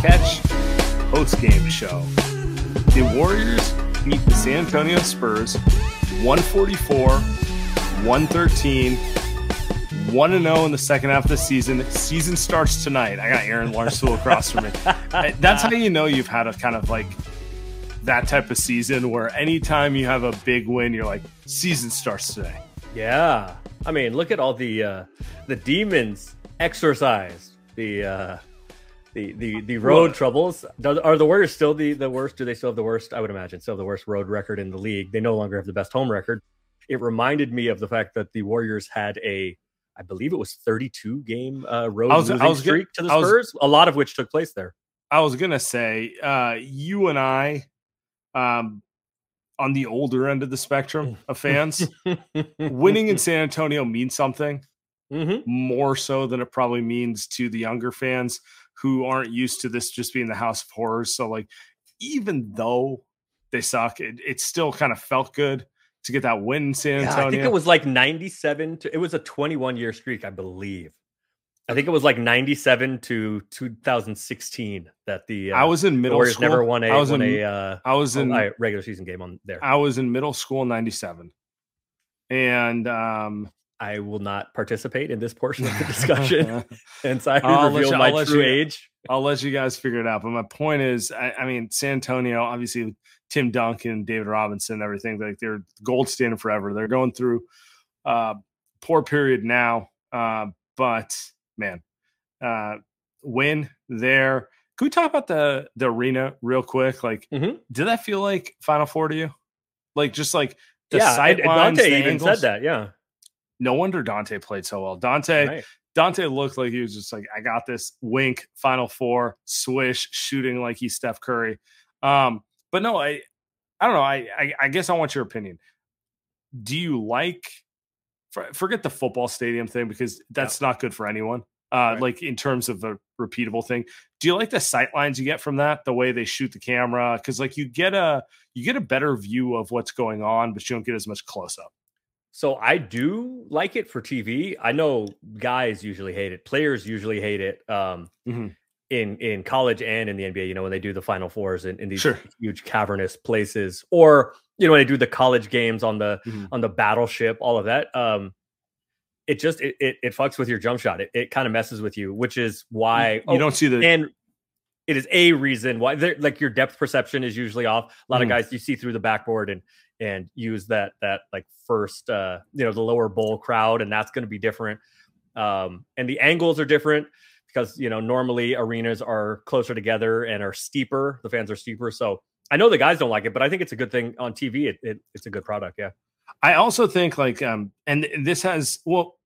Catch post-game show. The Warriors meet the San Antonio Spurs 144, 113, 1 0 in the second half of the season. Season starts tonight. I got Aaron Larsenal across from me. That's how you know you've had a kind of like that type of season where anytime you have a big win, you're like, season starts today. Yeah. I mean, look at all the uh, the demons exorcised. The uh, the the the road troubles. Are the Warriors still the the worst? Do they still have the worst? I would imagine still the worst road record in the league. They no longer have the best home record. It reminded me of the fact that the Warriors had a, I believe it was 32 game uh, road I was- I losing was streak gonna- to the I was- Spurs, a lot of which took place there. I was gonna say, uh, you and I, um, on the older end of the spectrum of fans, winning in San Antonio means something hmm more so than it probably means to the younger fans who aren't used to this just being the house of horrors. So, like, even though they suck, it, it still kind of felt good to get that win in San Yeah, Antonio. I think it was like 97 to it was a 21 year streak, I believe. I think it was like 97 to 2016 that the uh, I was in middle Warriors school. never won a, I was won in, a uh, I was in uh, regular season game on there. I was in middle school in '97, and um, I will not participate in this portion of the discussion, and so I I'll let reveal you- my I'll true you- age. I'll let you guys figure it out. But my point is, I, I mean, San Antonio, obviously, Tim Duncan, David Robinson, everything like they're gold standard forever. They're going through uh, poor period now, uh, but man, uh, win there. Can we talk about the the arena real quick? Like, Mhm. did that feel like Final Four to you? Like, just like the yeah, and- sight and lines, Donte the even angles? said that. Yeah, No wonder Donte played so well. Donte. right. Donte looked like he was just like, I got this wink, final four, swish, shooting like he's Steph Curry. Um, but no, I I don't know. I, I I guess I want your opinion. Do you like forget the football stadium thing because that's not good for anyone. Uh, Right. like in terms of a repeatable thing. Do you like the sight lines you get from that? The way they shoot the camera? Because like you get a you get a better view of what's going on, but you don't get as much close up. So I do like it for TV. I know guys usually hate it. Players usually hate it. Um, Mhm. in in college and in the NBA, you know, when they do the Final Fours in, in these Sure. huge cavernous places, or you know, when they do the college games on the Mhm. on the battleship, all of that. Um, it just it it, it fucks with your jump shot. It, it kind of messes with you, which is why you oh, don't see the and it is a reason why like your depth perception is usually off. A lot Mhm. of guys you see through the backboard and and use that that like first uh you know the lower bowl crowd and that's going to be different. Um and the angles are different because you know normally arenas are closer together and are steeper. The fans are steeper. So I know the guys don't like it, but I think it's a good thing on TV. It, it it's a good product. Yeah. I also think like um and this has well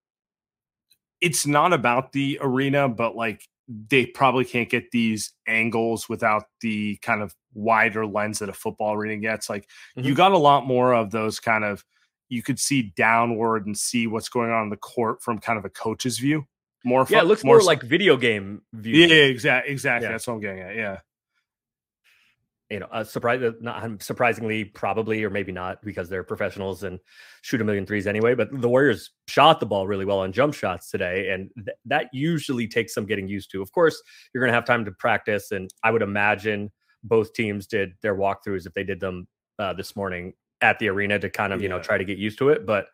it's not about the arena but like they probably can't get these angles without the kind of wider lens that a football arena gets like you Mhm. got a lot more of those kind of you could see downward and see what's going on in the court from kind of a coach's view more Yeah, fu- it looks more so- like video game view. yeah, exactly exactly Yeah. that's what i'm getting at yeah you know, uh, surprise, uh, not surprisingly, probably or maybe not because they're professionals and shoot a million threes anyway. But the Warriors shot the ball really well on jump shots today, and th- that usually takes some getting used to. Of course, you're going to have time to practice, and I would imagine both teams did their walkthroughs if they did them uh, this morning at the arena to kind of you know try to get used to it. But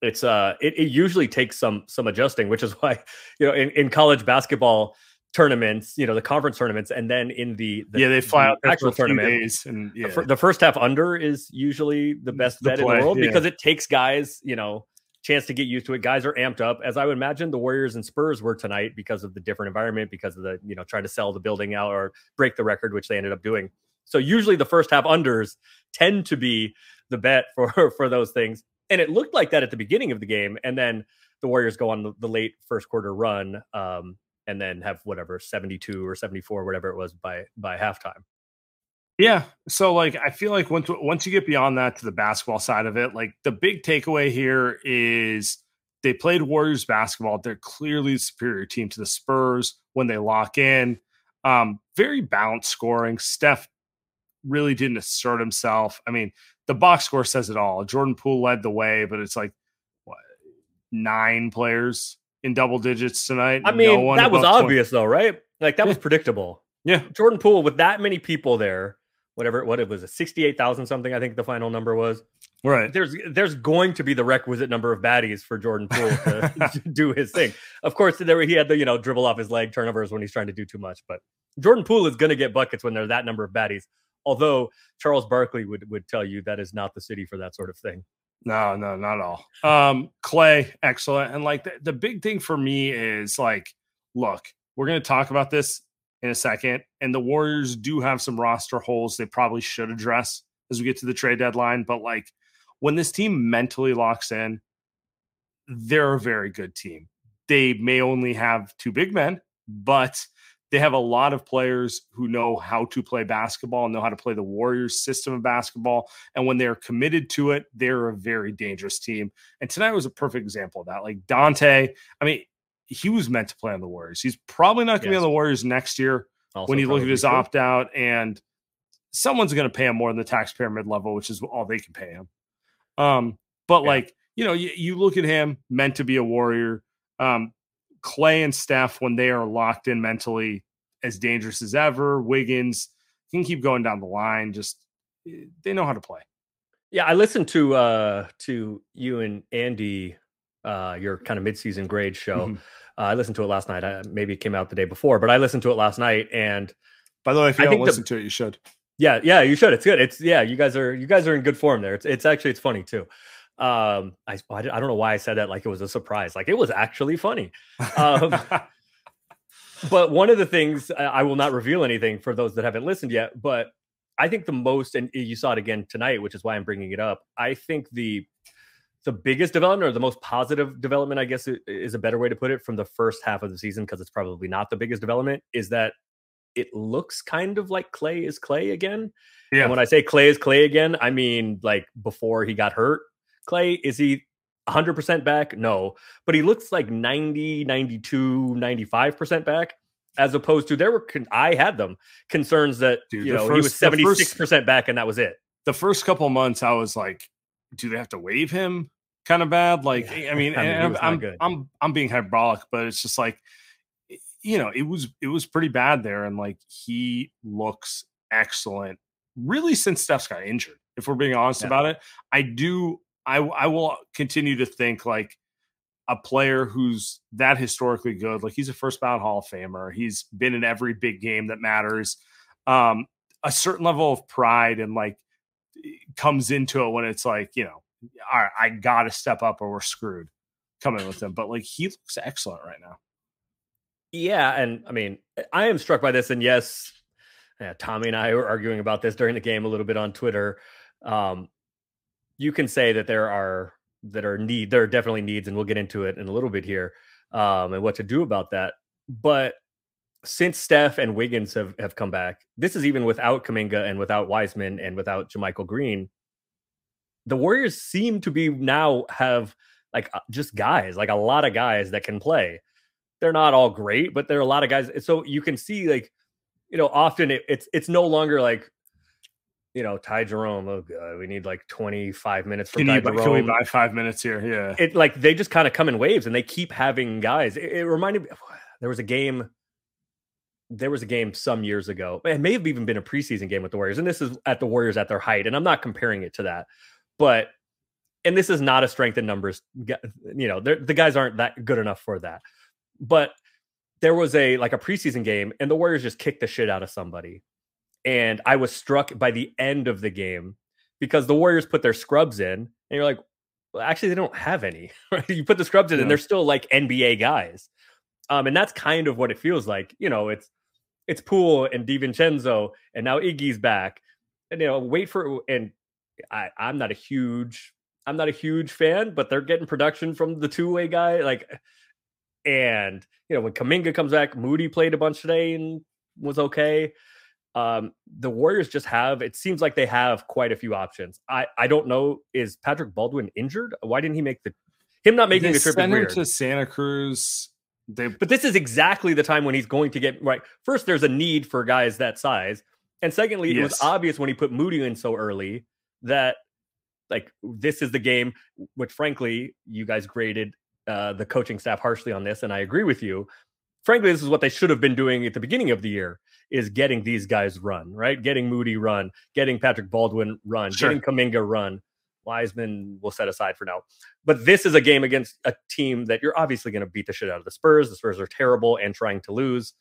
it's uh, it, it usually takes some some adjusting, which is why you know in, in college basketball tournaments, you know, the conference tournaments, and then in the, the yeah, they fly out actual tournament. and yeah. the, the, first half under is usually the best the bet play, in the world yeah. because it takes guys, you know, chance to get used to it. Guys are amped up, as I would imagine the Warriors and Spurs were tonight because of the different environment, because of the you know trying to sell the building out or break the record, which they ended up doing. So usually the first half unders tend to be the bet for for those things, and it looked like that at the beginning of the game, and then the Warriors go on the, the late first quarter run. Um, and then have whatever 72 or 74 whatever it was by by halftime. Yeah so like i feel like once once you get beyond that to the basketball side of it like the big takeaway here is they played warriors basketball. They're clearly the superior team to the spurs when they lock in. Um very balanced scoring. Steph really didn't assert himself. I mean the box score says it all. Jordan poole led the way but it's like what, nine players in double digits tonight. I mean, no that was obvious 20. though, right? Like that yeah. was predictable. Yeah. Jordan Poole with that many people there, whatever what it was, a 68,000 something I think the final number was. Right. There's there's going to be the requisite number of baddies for Jordan Poole to do his thing. Of course, there he had the, you know, dribble off his leg turnovers when he's trying to do too much, but Jordan Poole is going to get buckets when there's that number of baddies. Although Charles Barkley would would tell you that is not the city for that sort of thing. No, no, not all. Um, Klay, excellent. And like the, the big thing for me is like, look, we're going to talk about this in a second. And the Warriors do have some roster holes they probably should address as we get to the trade deadline. But like when this team mentally locks in, they're a very good team. They may only have two big men, but they have a lot of players who know how to play basketball and know how to play the Warriors system of basketball. And when they're committed to it, they're a very dangerous team. And tonight was a perfect example of that. Like Donte, I mean, he was meant to play on the Warriors. He's probably not going to yes. be on the Warriors next year also when you look at his opt out. And someone's going to pay him more than the taxpayer mid level, which is all they can pay him. Um, but yeah. like, you know, you, you look at him meant to be a Warrior. Um, Klay and Steph, when they are locked in mentally, as dangerous as ever. Wiggins can keep going down the line. Just eh, they know how to play. Yeah, I listened to uh to you and Andy, uh, your kind of midseason grade show. Mm-hmm. Uh, I listened to it last night. I, maybe it came out the day before, but I listened to it last night. And by the way, if you I don't listen the, to it, you should. Yeah, yeah, you should. It's good. It's yeah, you guys are you guys are in good form there. It's it's actually it's funny too. Um, I I don't know why I said that like it was a surprise. Like it was actually funny. Um, but one of the things I will not reveal anything for those that haven't listened yet, but I think the most, and you saw it again tonight, which is why I'm bringing it up. I think the the biggest development or the most positive development, I guess is a better way to put it, from the first half of the season, because it's probably not the biggest development, is that it looks kind of like Klay is Klay again. Yeah. And when I say Klay is Klay again, I mean like before he got hurt. Klay, is he 100% back? No. But he looks like 90, 92, 95% back as opposed to there were con- I had them concerns that Dude, you know first, he was 76% back and that was it. The first couple months I was like do they have to waive him kind of bad like yeah. I mean, I mean I'm, I'm, I'm I'm being hyperbolic but it's just like you know it was it was pretty bad there and like he looks excellent really since Steph's got injured if we're being honest yeah. about it I do I I will continue to think like a player who's that historically good. Like he's a first ballot Hall of Famer. He's been in every big game that matters. Um, a certain level of pride and like comes into it when it's like, you know, all right, I gotta step up or we're screwed coming with him. But like he looks excellent right now. Yeah, and I mean, I am struck by this, and yes, yeah, Tommy and I were arguing about this during the game a little bit on Twitter. Um, you can say that there are that are need there are definitely needs, and we'll get into it in a little bit here, um, and what to do about that. But since Steph and Wiggins have, have come back, this is even without Kuminga and without Wiseman and without JaMychal Green. The Warriors seem to be now have like uh, just guys, like a lot of guys that can play. They're not all great, but there are a lot of guys. So you can see like, you know, often it, it's it's no longer like you know, Ty Jerome. Oh god, we need like 25 minutes for Can, Ty you, Jerome. can we buy five minutes here? Yeah. it like they just kind of come in waves and they keep having guys. It, it reminded me there was a game. There was a game some years ago. It may have even been a preseason game with the Warriors, and this is at the Warriors at their height. And I'm not comparing it to that, but and this is not a strength in numbers. You know, the guys aren't that good enough for that. But there was a like a preseason game, and the Warriors just kicked the shit out of somebody. And I was struck by the end of the game because the Warriors put their scrubs in, and you're like, well, actually, they don't have any. You put the scrubs in, Yeah. and they're still like NBA guys. Um, and that's kind of what it feels like. You know, it's it's Poole and DiVincenzo, and now Iggy's back. And you know, wait for and I, I'm not a huge I'm not a huge fan, but they're getting production from the two way guy. Like, and you know, when Kuminga comes back, Moody played a bunch today and was okay. Um, the Warriors just have it seems like they have quite a few options. I I don't know is Patrick Baldwin injured? Why didn't he make the him not making they the trip is him weird. to Santa Cruz. They But this is exactly the time when he's going to get right. First, there's a need for guys that size, and secondly, it was obvious when he put Moody in so early that like this is the game. Which, frankly, you guys graded uh, the coaching staff harshly on this, and I agree with you. Frankly, this is what they should have been doing at the beginning of the year: is getting these guys run, right? Getting Moody run, getting Patrick Baldwin run, Sure. getting Kuminga run. Wiseman will set aside for now. But this is a game against a team that you're obviously going to beat the shit out of the Spurs. The Spurs are terrible and trying to lose.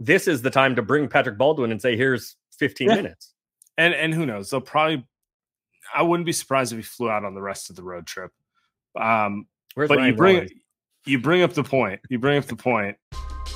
This is the time to bring Patrick Baldwin and say, here's 15 Yeah. minutes. and and who knows? They'll probably. I wouldn't be surprised if he flew out on the rest of the road trip. Um, Where's but Ryan you bring you bring up the point. You bring up the point.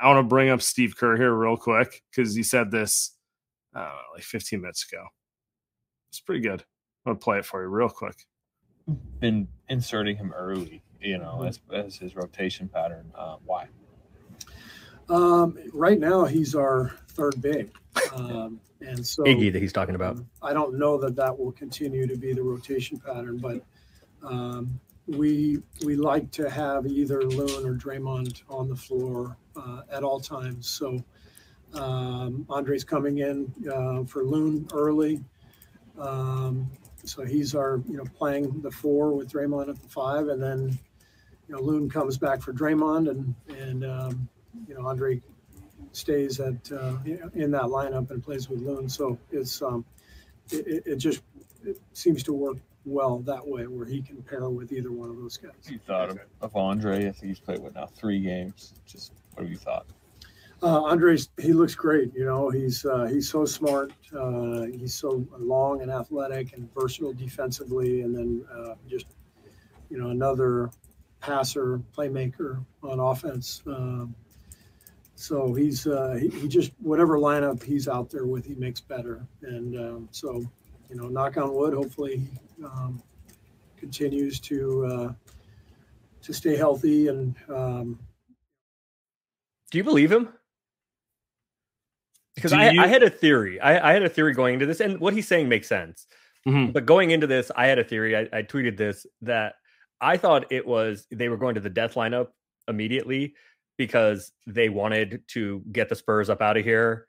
I want to bring up Steve Kerr here real quick because he said this I know, like 15 minutes ago. It's pretty good. I'm gonna play it for you real quick. been inserting him early, you know, as, as his rotation pattern. Uh, why? Um, right now, he's our third big, um, and so Iggy that he's talking about. um, I don't know that that will continue to be the rotation pattern, but um, we we like to have either Loon or Draymond on the floor uh, at all times. So um, Andre's coming in uh, for Loon early, um, so he's our you know playing the four with Draymond at the five, and then you know Loon comes back for Draymond, and and um, you know Andre stays at uh, in that lineup and plays with Loon. So it's um, it, it just it seems to work well that way, where he can pair with either one of those guys. You thought of, of Andre? I think he's played what now three games. Just what have you thought? Uh, Andres, he looks great. You know, he's uh, he's so smart. Uh, he's so long and athletic and versatile defensively, and then uh, just you know another passer, playmaker on offense. Um, so he's uh, he, he, just whatever lineup he's out there with, he makes better. And um, so you know, knock on wood. Hopefully, um, continues to uh, to stay healthy. And um, do you believe him? Because I. I, had a theory. I, I, had a theory going into this, and what he's saying makes sense. Mm-hmm. But going into this, I had a theory. I, I tweeted this that I thought it was they were going to the death lineup immediately because they wanted to get the Spurs up out of here,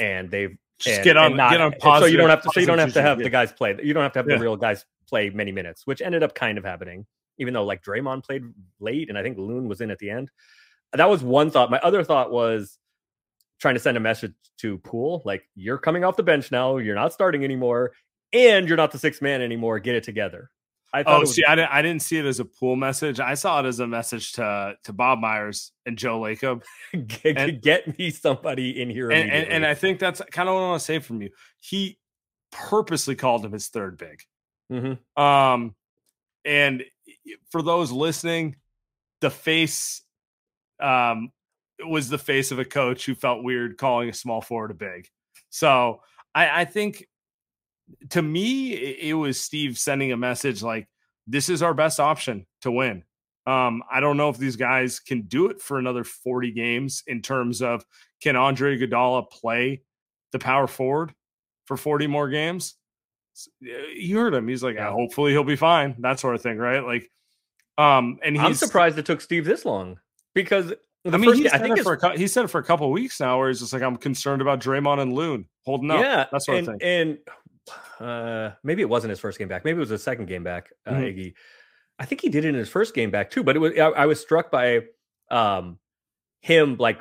and they've just and, get on not, get on positive, so you don't have to so you don't have to have the guys play. You don't have to have yeah. the real guys play many minutes, which ended up kind of happening. Even though like Draymond played late, and I think Loon was in at the end. That was one thought. My other thought was trying to send a message to Poole, like you're coming off the bench now, you're not starting anymore, and you're not the sixth man anymore. Get it together. I oh, was- see, I didn't, I didn't see it as a Poole message. I saw it as a message to to Bob Myers and Joe Lacob. get, and, get me somebody in here. And, and, and, I think that's kind of what I want to say from you. He purposely called him his third big. Mm-hmm. Um, and for those listening, the face um was the face of a coach who felt weird calling a small forward a big. So I, I think to me, it was Steve sending a message like, this is our best option to win. Um, I don't know if these guys can do it for another 40 games in terms of can Andre Iguodala play the power forward for 40 more games? You heard him. He's like, yeah. hopefully he'll be fine. That sort of thing, right? Like, um, and I'm surprised it took Steve this long because I mean, he said, it for a, he said it for a couple weeks now, where he's just like, I'm concerned about Draymond and Loon holding up. Yeah, that's sort and, of thing. And uh, maybe it wasn't his first game back. Maybe it was his second game back. Uh, mm-hmm. Iggy, I think he did it in his first game back too. But it was I, I was struck by um, him like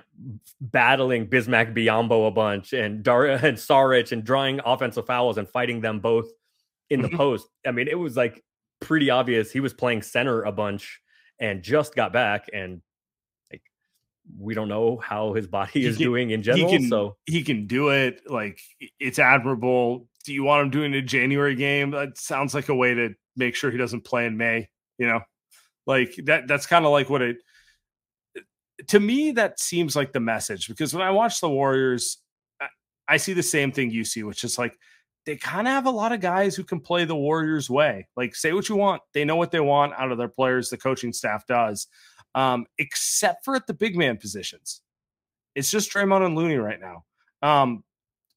battling Bismack Biyombo a bunch and Dar and Saric and drawing offensive fouls and fighting them both in the mm-hmm. post. I mean, it was like pretty obvious he was playing center a bunch and just got back and we don't know how his body is can, doing in general. He can, so he can do it. Like it's admirable do you want him doing a January game? That sounds like a way to make sure he doesn't play in May. You know, like that. That's kind of like what it. To me, that seems like the message because when I watch the Warriors, I, I see the same thing you see, which is like they kind of have a lot of guys who can play the Warriors way. Like, say what you want, they know what they want out of their players. The coaching staff does, um, except for at the big man positions. It's just Draymond and Looney right now. Um,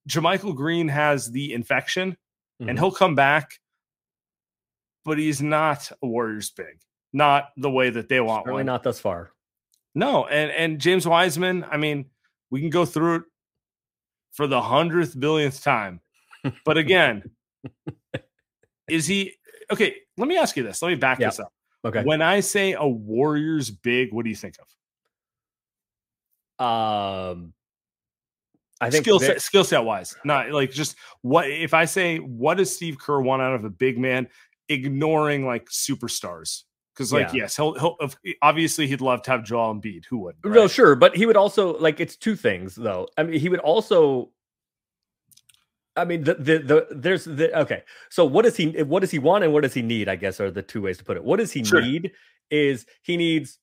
JaMychal Green has the infection mm-hmm. and he'll come back, but he's not a Warriors big, not the way that they want Certainly one. not thus far. No, and and James Wiseman, I mean, we can go through it for the hundredth billionth time. But again, is he okay? Let me ask you this. Let me back this up. Okay. When I say a Warriors big, what do you think of? Um I think skill set, skill set wise, not like just what if I say what does Steve Kerr want out of a big man, ignoring like superstars? Because like yeah. yes, he'll he'll obviously he'd love to have Joel Embiid. Who would? Right? No, sure, but he would also like it's two things though. I mean, he would also. I mean, the, the the there's the okay. So what does he what does he want and what does he need? I guess are the two ways to put it. What does he sure. need? Is he needs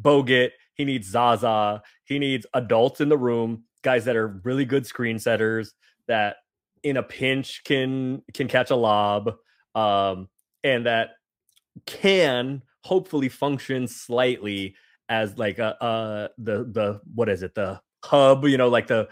Bogut? He needs Zaza. He needs adults in the room guys that are really good screen setters that in a pinch can can catch a lob um, and that can hopefully function slightly as like a uh the the what is it the hub you know like the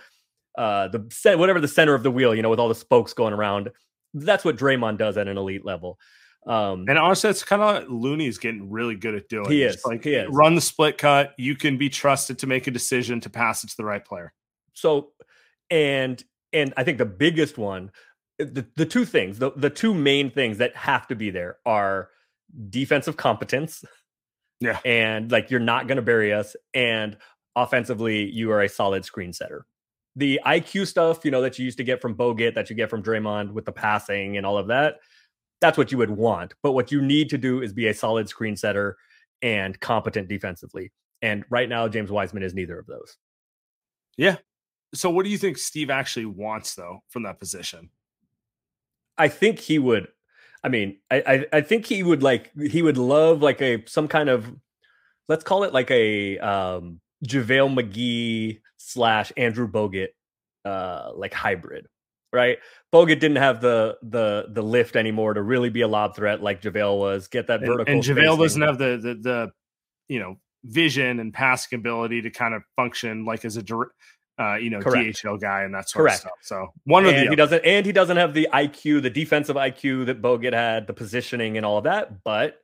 uh the set whatever the center of the wheel you know with all the spokes going around that's what Draymond does at an elite level um, and honestly, it's kind of Looney's getting really good at doing. He is like he is. run the split cut. You can be trusted to make a decision to pass it to the right player. So, and and I think the biggest one, the, the two things, the, the two main things that have to be there are defensive competence. Yeah. And like you're not going to bury us. And offensively, you are a solid screen setter. The IQ stuff, you know, that you used to get from Bogut, that you get from Draymond with the passing and all of that, that's what you would want. But what you need to do is be a solid screen setter and competent defensively. And right now, James Wiseman is neither of those. Yeah. So, what do you think Steve actually wants, though, from that position? I think he would. I mean, I, I, I think he would like he would love like a some kind of let's call it like a um JaVale McGee slash Andrew Bogut uh like hybrid, right? Bogut didn't have the the the lift anymore to really be a lob threat like JaVale was. Get that vertical. And, and JaVale doesn't have the, the the you know vision and passing ability to kind of function like as a uh, you know, Correct. DHL guy and that sort Correct. of stuff. So one of the he other. doesn't, and he doesn't have the IQ, the defensive IQ that Bogut had, the positioning and all of that. But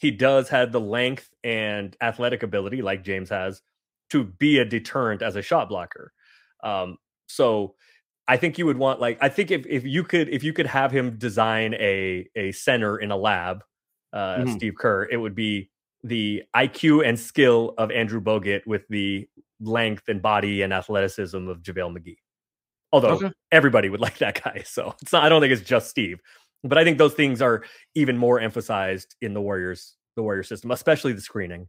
he does have the length and athletic ability, like James has, to be a deterrent as a shot blocker. Um, so I think you would want like I think if if you could if you could have him design a a center in a lab, uh, mm-hmm. Steve Kerr, it would be the IQ and skill of Andrew Bogut with the length and body and athleticism of JaVale McGee. Although okay. everybody would like that guy. So it's not I don't think it's just Steve. But I think those things are even more emphasized in the Warriors, the Warrior system, especially the screening.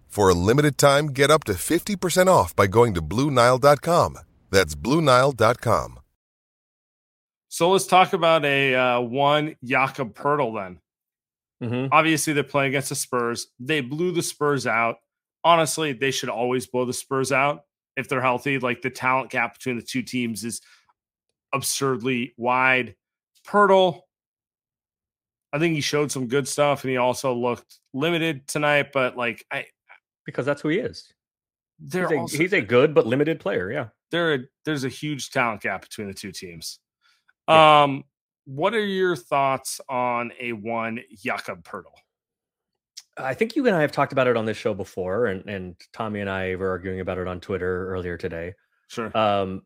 For a limited time, get up to 50% off by going to BlueNile.com. That's BlueNile.com. So let's talk about a uh, one Jakob Poeltl then. Mm-hmm. Obviously, they're playing against the Spurs. They blew the Spurs out. Honestly, they should always blow the Spurs out if they're healthy. Like the talent gap between the two teams is absurdly wide. Poeltl, I think he showed some good stuff, and he also looked limited tonight. But like, I because that's who he is. He's a, also, he's a, good but limited player. Yeah, there there's a huge talent gap between the two teams. Yeah. Um, what are your thoughts on a one Jakob Poeltl? I think you and I have talked about it on this show before, and and Tommy and I were arguing about it on Twitter earlier today. Sure. Um,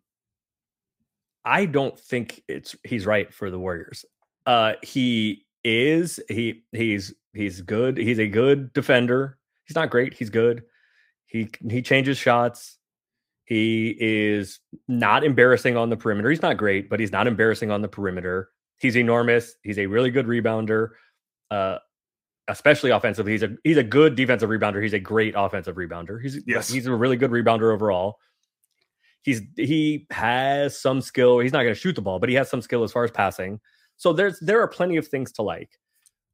I don't think it's he's right for the Warriors. Uh, he is he he's he's good. He's a good defender. He's not great. He's good. He he changes shots. He is not embarrassing on the perimeter. He's not great, but he's not embarrassing on the perimeter. He's enormous. He's a really good rebounder. Uh, especially offensively. He's a he's a good defensive rebounder. He's a great offensive rebounder. He's yes. he's a really good rebounder overall. He's he has some skill. He's not going to shoot the ball, but he has some skill as far as passing. So there's there are plenty of things to like.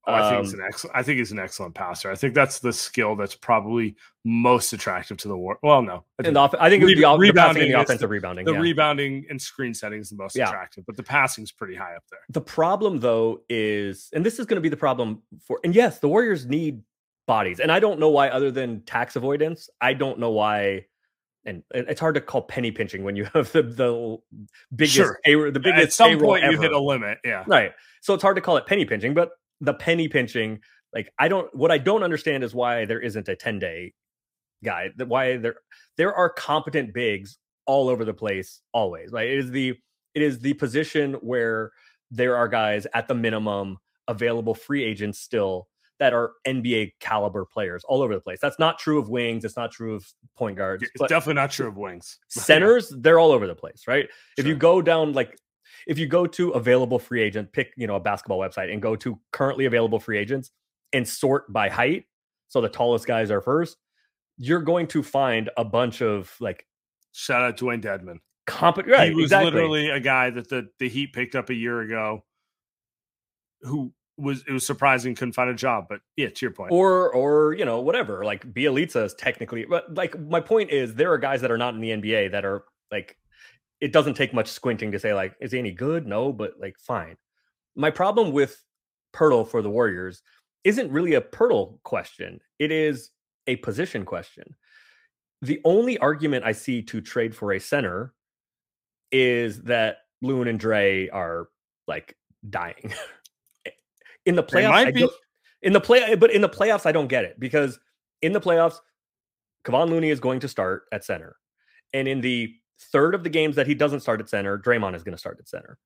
Oh, I think he's um, an excellent. I think he's an excellent passer. I think that's the skill that's probably most attractive to the war. Well, no, I think, off, I think re- the, rebounding, the, the offensive the, rebounding, the yeah. rebounding and screen setting is the most yeah. attractive, but the passing is pretty high up there. The problem, though, is, and this is going to be the problem for, and yes, the Warriors need bodies, and I don't know why, other than tax avoidance, I don't know why. And it's hard to call penny pinching when you have the the biggest sure. the biggest at some point ever. you hit a limit, yeah, right. So it's hard to call it penny pinching, but the penny pinching like i don't what i don't understand is why there isn't a 10 day guy that why there there are competent bigs all over the place always right it is the it is the position where there are guys at the minimum available free agents still that are NBA caliber players all over the place. That's not true of wings. It's not true of point guards. It's definitely not true of wings. centers, they're all over the place, right? Sure. If you go down like if you go to available free agent, pick, you know, a basketball website and go to currently available free agents and sort by height. So the tallest guys are first. You're going to find a bunch of like shout out Dewayne Dedmon. Competent, right? He was exactly. literally a guy that the, the Heat picked up a year ago who was it was surprising couldn't find a job. But yeah, to your point. Or or you know whatever. Like Bjelica is technically, but like my point is there are guys that are not in the NBA that are like it doesn't take much squinting to say like is he any good? No, but like fine. My problem with Poeltl for the Warriors isn't really a Poeltl question. It is a position question. The only argument I see to trade for a center is that Loon and Dre are like dying. Eh, in the playoffs, in the play, but in the playoffs, I don't get it because in the playoffs, Kevon Looney is going to start at center, and in the third of the games that he doesn't start at center, Draymond is going to start at center.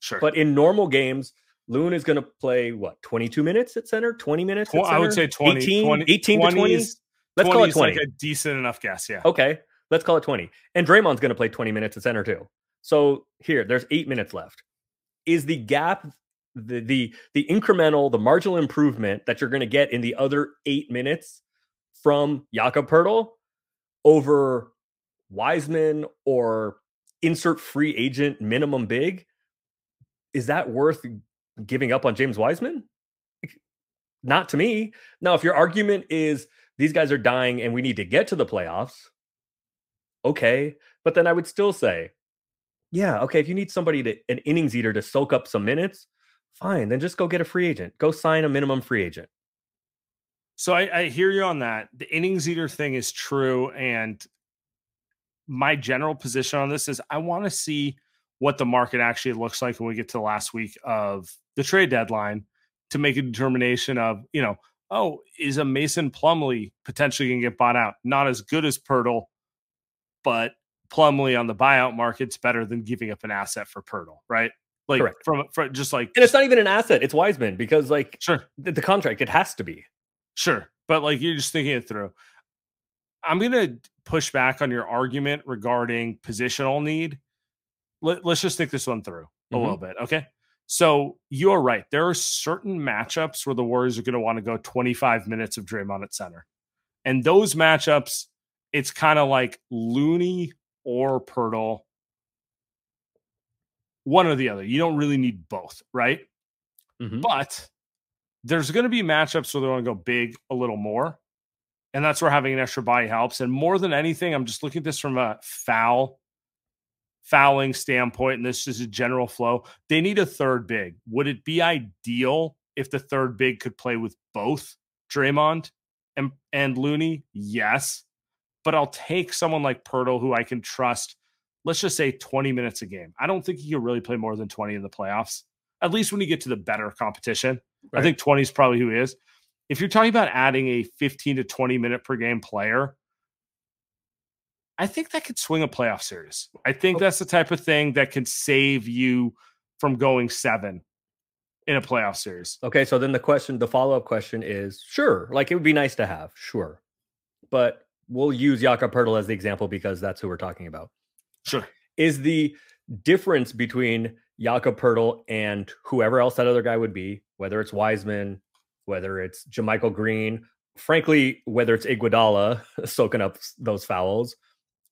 Sure. But in normal games, Loon is going to play what 22 minutes at center, 20 minutes. I would say 20, 18, 20 18 to 20. is- Let's 20 call it 20. like a decent enough guess. Yeah. Okay, let's call it 20. And Draymond's going to play 20 minutes at center too. So here, there's eight minutes left. Is the gap the the the incremental, the marginal improvement that you're going to get in the other eight minutes from Jakob Poeltl over Wiseman or insert free agent minimum big? Is that worth giving up on James Wiseman? Not to me. Now, if your argument is these guys are dying and we need to get to the playoffs, okay. But then I would still say, yeah, okay, if you need somebody to an innings eater to soak up some minutes, fine, then just go get a free agent. Go sign a minimum free agent. So I, I hear you on that. The innings eater thing is true. And my general position on this is I want to see what the market actually looks like when we get to the last week of the trade deadline to make a determination of, you know, oh, is a Mason Plumlee potentially going to get bought out? Not as good as Poeltl, but Plumlee on the buyout market's better than giving up an asset for Poeltl, right? Like Correct. from, from just like And it's not even an asset, it's Wiseman because like sure. the, the contract, it has to be. Sure. But like you're just thinking it through. I'm going to push back on your argument regarding positional need. Let, us just think this one through a Mhm. little bit. Okay. So you're right. There are certain matchups where the Warriors are going to want to go 25 minutes of Draymond at center. And those matchups, it's kind of like Looney or Poeltl, one or the other. You don't really need both, right? Mhm. But there's going to be matchups where they want to go big a little more. And that's where having an extra body helps. And more than anything, I'm just looking at this from a foul fouling standpoint, and this is a general flow. They need a third big. Would it be ideal if the third big could play with both Draymond and, and Looney? Yes. But I'll take someone like Poeltl who I can trust, let's just say 20 minutes a game. I don't think he can really play more than 20 in the playoffs, at least when you get to the better competition. I think 20 is probably who he is. If you're talking about adding a 15 to 20 minute per game player, I think that could swing a playoff series. I think that's the type of thing that can save you from going seven in a playoff series. Okay, so then the question, the follow up question is sure, like it would be nice to have, sure. But we'll use Jakob Poeltl as the example because that's who we're talking about. Sure. Is the difference between Jakob Poeltl and whoever else that other guy would be, whether it's Wiseman, whether it's JaMychal Green, frankly, whether it's Iguodala soaking up those fouls,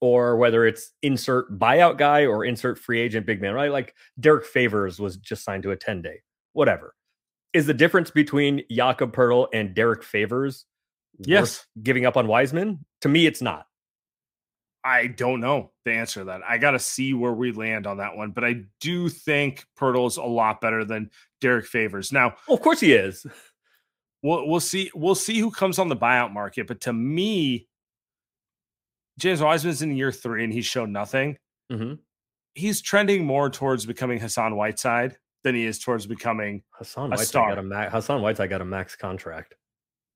or whether it's insert buyout guy or insert free agent big man, right? Like Derrick Favors was just signed to a 10 day, whatever. Is the difference between Jakob Poeltl and Derrick Favors Yes. giving up on Wiseman? To me, it's not. I don't know the answer to that. I got to see where we land on that one. But I do think Poeltl's a lot better than Derrick Favors. Now, Well, of course he is. We'll we'll see we'll see who comes on the buyout market. But to me, James Wiseman's in year three and he's shown nothing. hmm He's trending more towards becoming Hassan Whiteside than he is towards becoming. Hassan Whiteside star. got a ma- Hassan Whiteside got a max contract.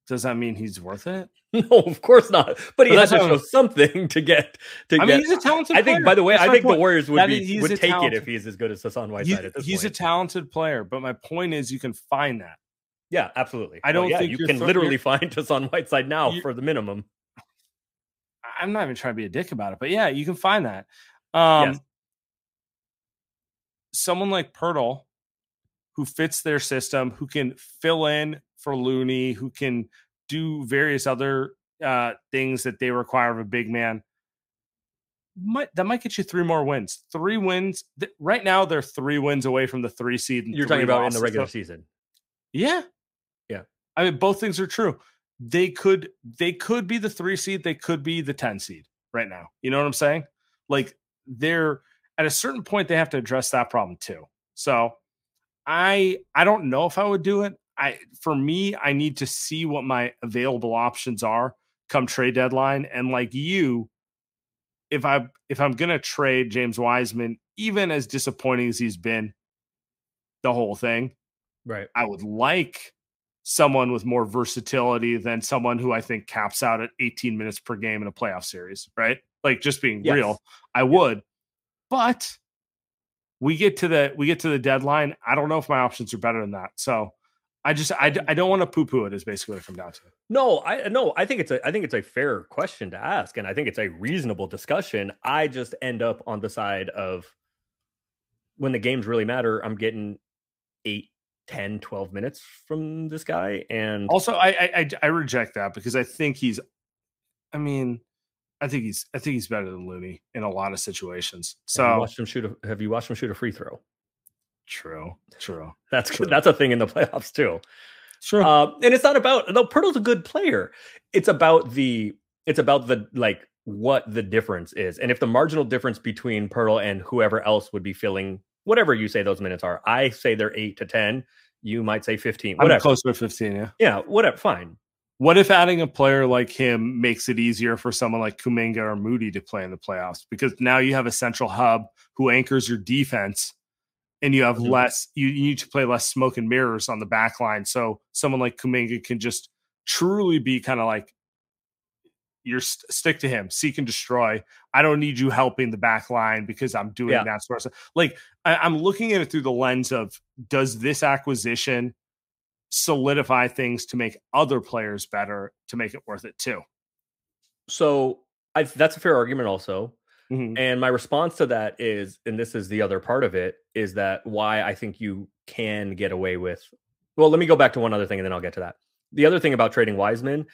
Does that mean he's worth it? No, of course not. But he But has to show something to get to I get. mean, he's a talented. I think, by the way, That's I think the. Warriors would That be would take it if he's as good as Hassan Whiteside at this he's a talented player, but my point is, you can find that. Yeah, absolutely. I Well, don't yeah, think you can literally find Hassan Whiteside now You- for the minimum. I'm not even trying to be a dick about it, but yeah, you can find that. Um, Yes. Someone like Poeltl, who fits their system, who can fill in for Looney, who can do various other uh, things that they require of a big man. Might that might get you three more wins? Three wins th- right now. They're three wins away from the three seed. and You're talking about in the regular So- season. Yeah. I mean, both things are true. They could they could be the three seed, they could be the 10 seed right now. You know what I'm saying? Like they're at a certain point they have to address that problem too. So I I don't know if I would do it. I for me, I need to see what my available options are come trade deadline. And like you, if I if I'm gonna trade James Wiseman, even as disappointing as he's been the whole thing, Right. I would like someone with more versatility than someone who I think caps out at 18 minutes per game in a playoff series, right? Like just being Yes. real, I would. But we get to the we get to the deadline. I don't know if my options are better than that. So I just I, I don't want to poo poo it. Is basically what it come down to. No, I no, I think it's a I think it's a fair question to ask and I think it's a reasonable discussion. I just end up on the side of when the games really matter, I'm getting 8 10 12 minutes from this guy and Also, I I, I reject that because I think he's. I mean, I think he's I think he's better than Looney in a lot of situations. so have you watched him shoot a, have you watched him shoot a free throw? true, true, That's True. that's a thing in the playoffs too. true. Uh, and it's not about no Poeltl's a good player. It's about the it's about the like what the difference is, and if the marginal difference between Pirtle and whoever else would be filling whatever you say those minutes are. I say they're eight to ten. You might say fifteen. I'm Whatever. closer to 15. Yeah. Yeah, whatever. Fine. What if adding a player like him makes it easier for someone like Kuminga or Moody to play in the playoffs? Because now you have a central hub who anchors your defense, and you have Mhm. less. You, you need to play less smoke and mirrors on the back line. So someone like Kuminga can just truly be kind of like you're st- stick to him, seek and destroy. I don't need you helping the back line because I'm doing Yeah. that sort of stuff. Like I, I'm looking at it through the lens of does this acquisition solidify things to make other players better to make it worth it too? So I, that's a fair argument, also. Mhm. And my response to that is, and this is the other part of it, is that why I think you can get away with. Well, let me go back to one other thing and then I'll get to that. The other thing about trading Wiseman,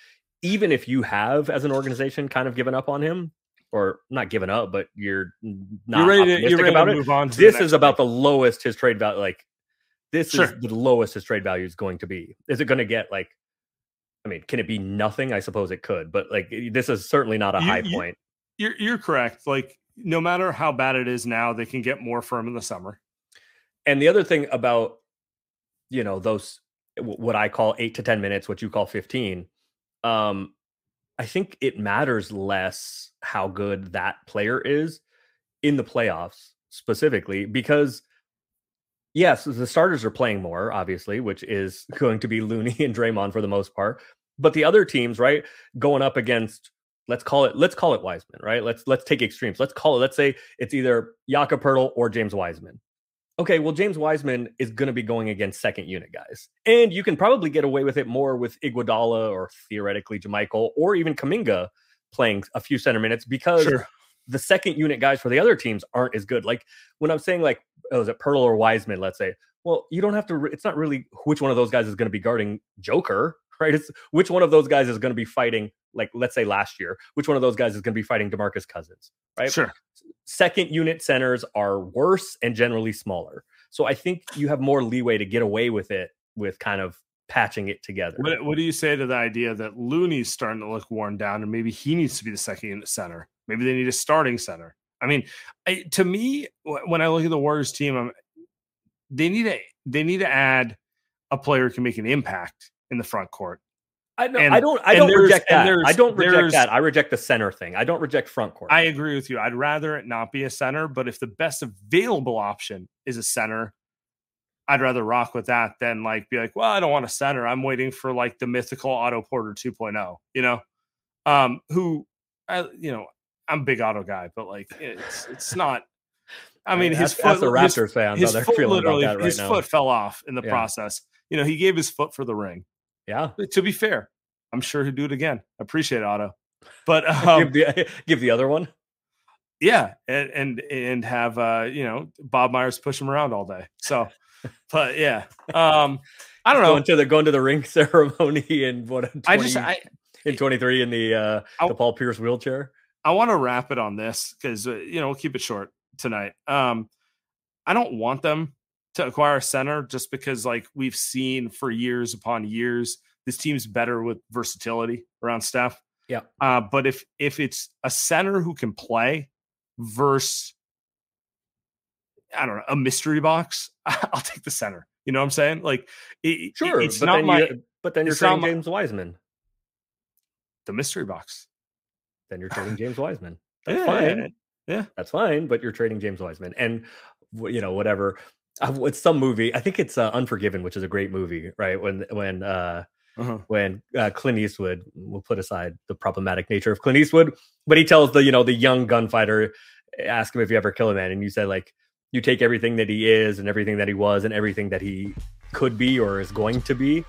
even if you have, as an organization, kind of given up on him, or not given up, but you're not You're ready to, you're ready about to it. move on. To This is about thing. the lowest his trade value. Like, this Sure. is the lowest his trade value is going to be. Is it going to get like? I mean, can it be nothing? I suppose it could, but like this is certainly not a You- high you- point. You're you're correct. Like no matter how bad it is now, they can get more firm in the summer. And the other thing about, you know, those what I call eight to ten minutes, what you call fifteen, um, I think it matters less how good that player is in the playoffs specifically because yes, the starters are playing more, obviously, which is going to be Looney and Draymond for the most part. But the other teams, right, going up against let's call it let's call it Wiseman, right? Let's let's take extremes. Let's call it, let's say it's either Jakob Poeltl or James Wiseman. Okay, well, James Wiseman is going to be going against second unit guys. And you can probably get away with it more with Iguodala or theoretically JaMychal or even Kuminga playing a few center minutes because Sure. the second unit guys for the other teams aren't as good. Like when I'm saying like, oh, is it Poeltl or Wiseman? Let's say. Well, you don't have to. It's not really which one of those guys is going to be guarding Joker, right? It's which one of those guys is going to be fighting. Like let's say last year, which one of those guys is going to be fighting Demarcus Cousins, right? Sure. Second unit centers are worse and generally smaller. So I think you have more leeway to get away with it with kind of patching it together. What, what do you say to the idea that Looney's starting to look worn down and maybe he needs to be the second unit center? Maybe they need a starting center. I mean, I, to me, when I look at the Warriors team, I'm, they need to they need to add a player who can make an impact in the front court. I, know, and- I don't. I don't reject that. I don't reject that. I reject the center thing. I don't reject front court. I agree with you. I'd rather it not be a center, but if the best available option is a center, I'd rather rock with that than like be like, well, I don't want a center. I'm waiting for like the mythical Otto Porter 2.0, you know, um, who, I, you know, I'm a big Otto guy, but like it's it's not. I mean, his ask, foot, the his- Raptors fans his foot literally, right his now. foot fell off in the Yeah. process. You know, he gave his foot for the ring. Yeah, to be fair, I'm sure he'd do it again. I appreciate Otto, but um, give the give the other one. yeah and and and have uh you know bob myers push him around all day so but yeah um i don't know Going to the going to the ring ceremony and what? 20, i just i in twenty three in the uh I- the Paul Pierce wheelchair. i want to wrap it on this because uh, you know we'll keep it short tonight um i don't want them to acquire a center just because like we've seen for years upon years this team's better with versatility around Steph. Yeah. Uh, but if if it's a center who can play versus I don't know a mystery box, I'll take the center. You know what I'm saying? Like, it, sure, it's but not then my you, but then you're trading my- James Wiseman. the mystery box. Then you're trading James Wiseman. That's Yeah, fine. yeah. That's fine, but you're trading James Wiseman, and you know whatever. Uh, It's some movie. I think it's uh, Unforgiven, which is a great movie, right? When when uh, Uh-huh. when uh, Clint Eastwood, we'll put aside the problematic nature of Clint Eastwood, but he tells the you know the young gunfighter, ask him if you ever kill a man, and you said like you take everything that he is and everything that he was and everything that he could be or is going to be.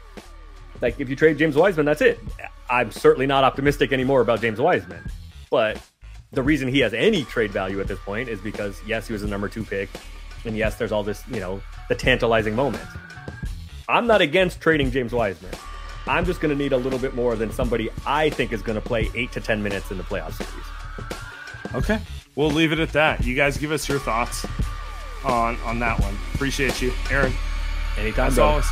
Like if you trade James Wiseman, that's it. I'm certainly not optimistic anymore about James Wiseman, but the reason he has any trade value at this point is because yes, he was a number two pick, and yes, there's all this you know the tantalizing moment. I'm not against trading James Wiseman. I'm just going to need a little bit more than somebody I think is going to play eight to 10 minutes in the playoff series. Okay. We'll leave it at that. You guys give us your thoughts on on that one. Appreciate you, Aaron. Anytime, As brother. always.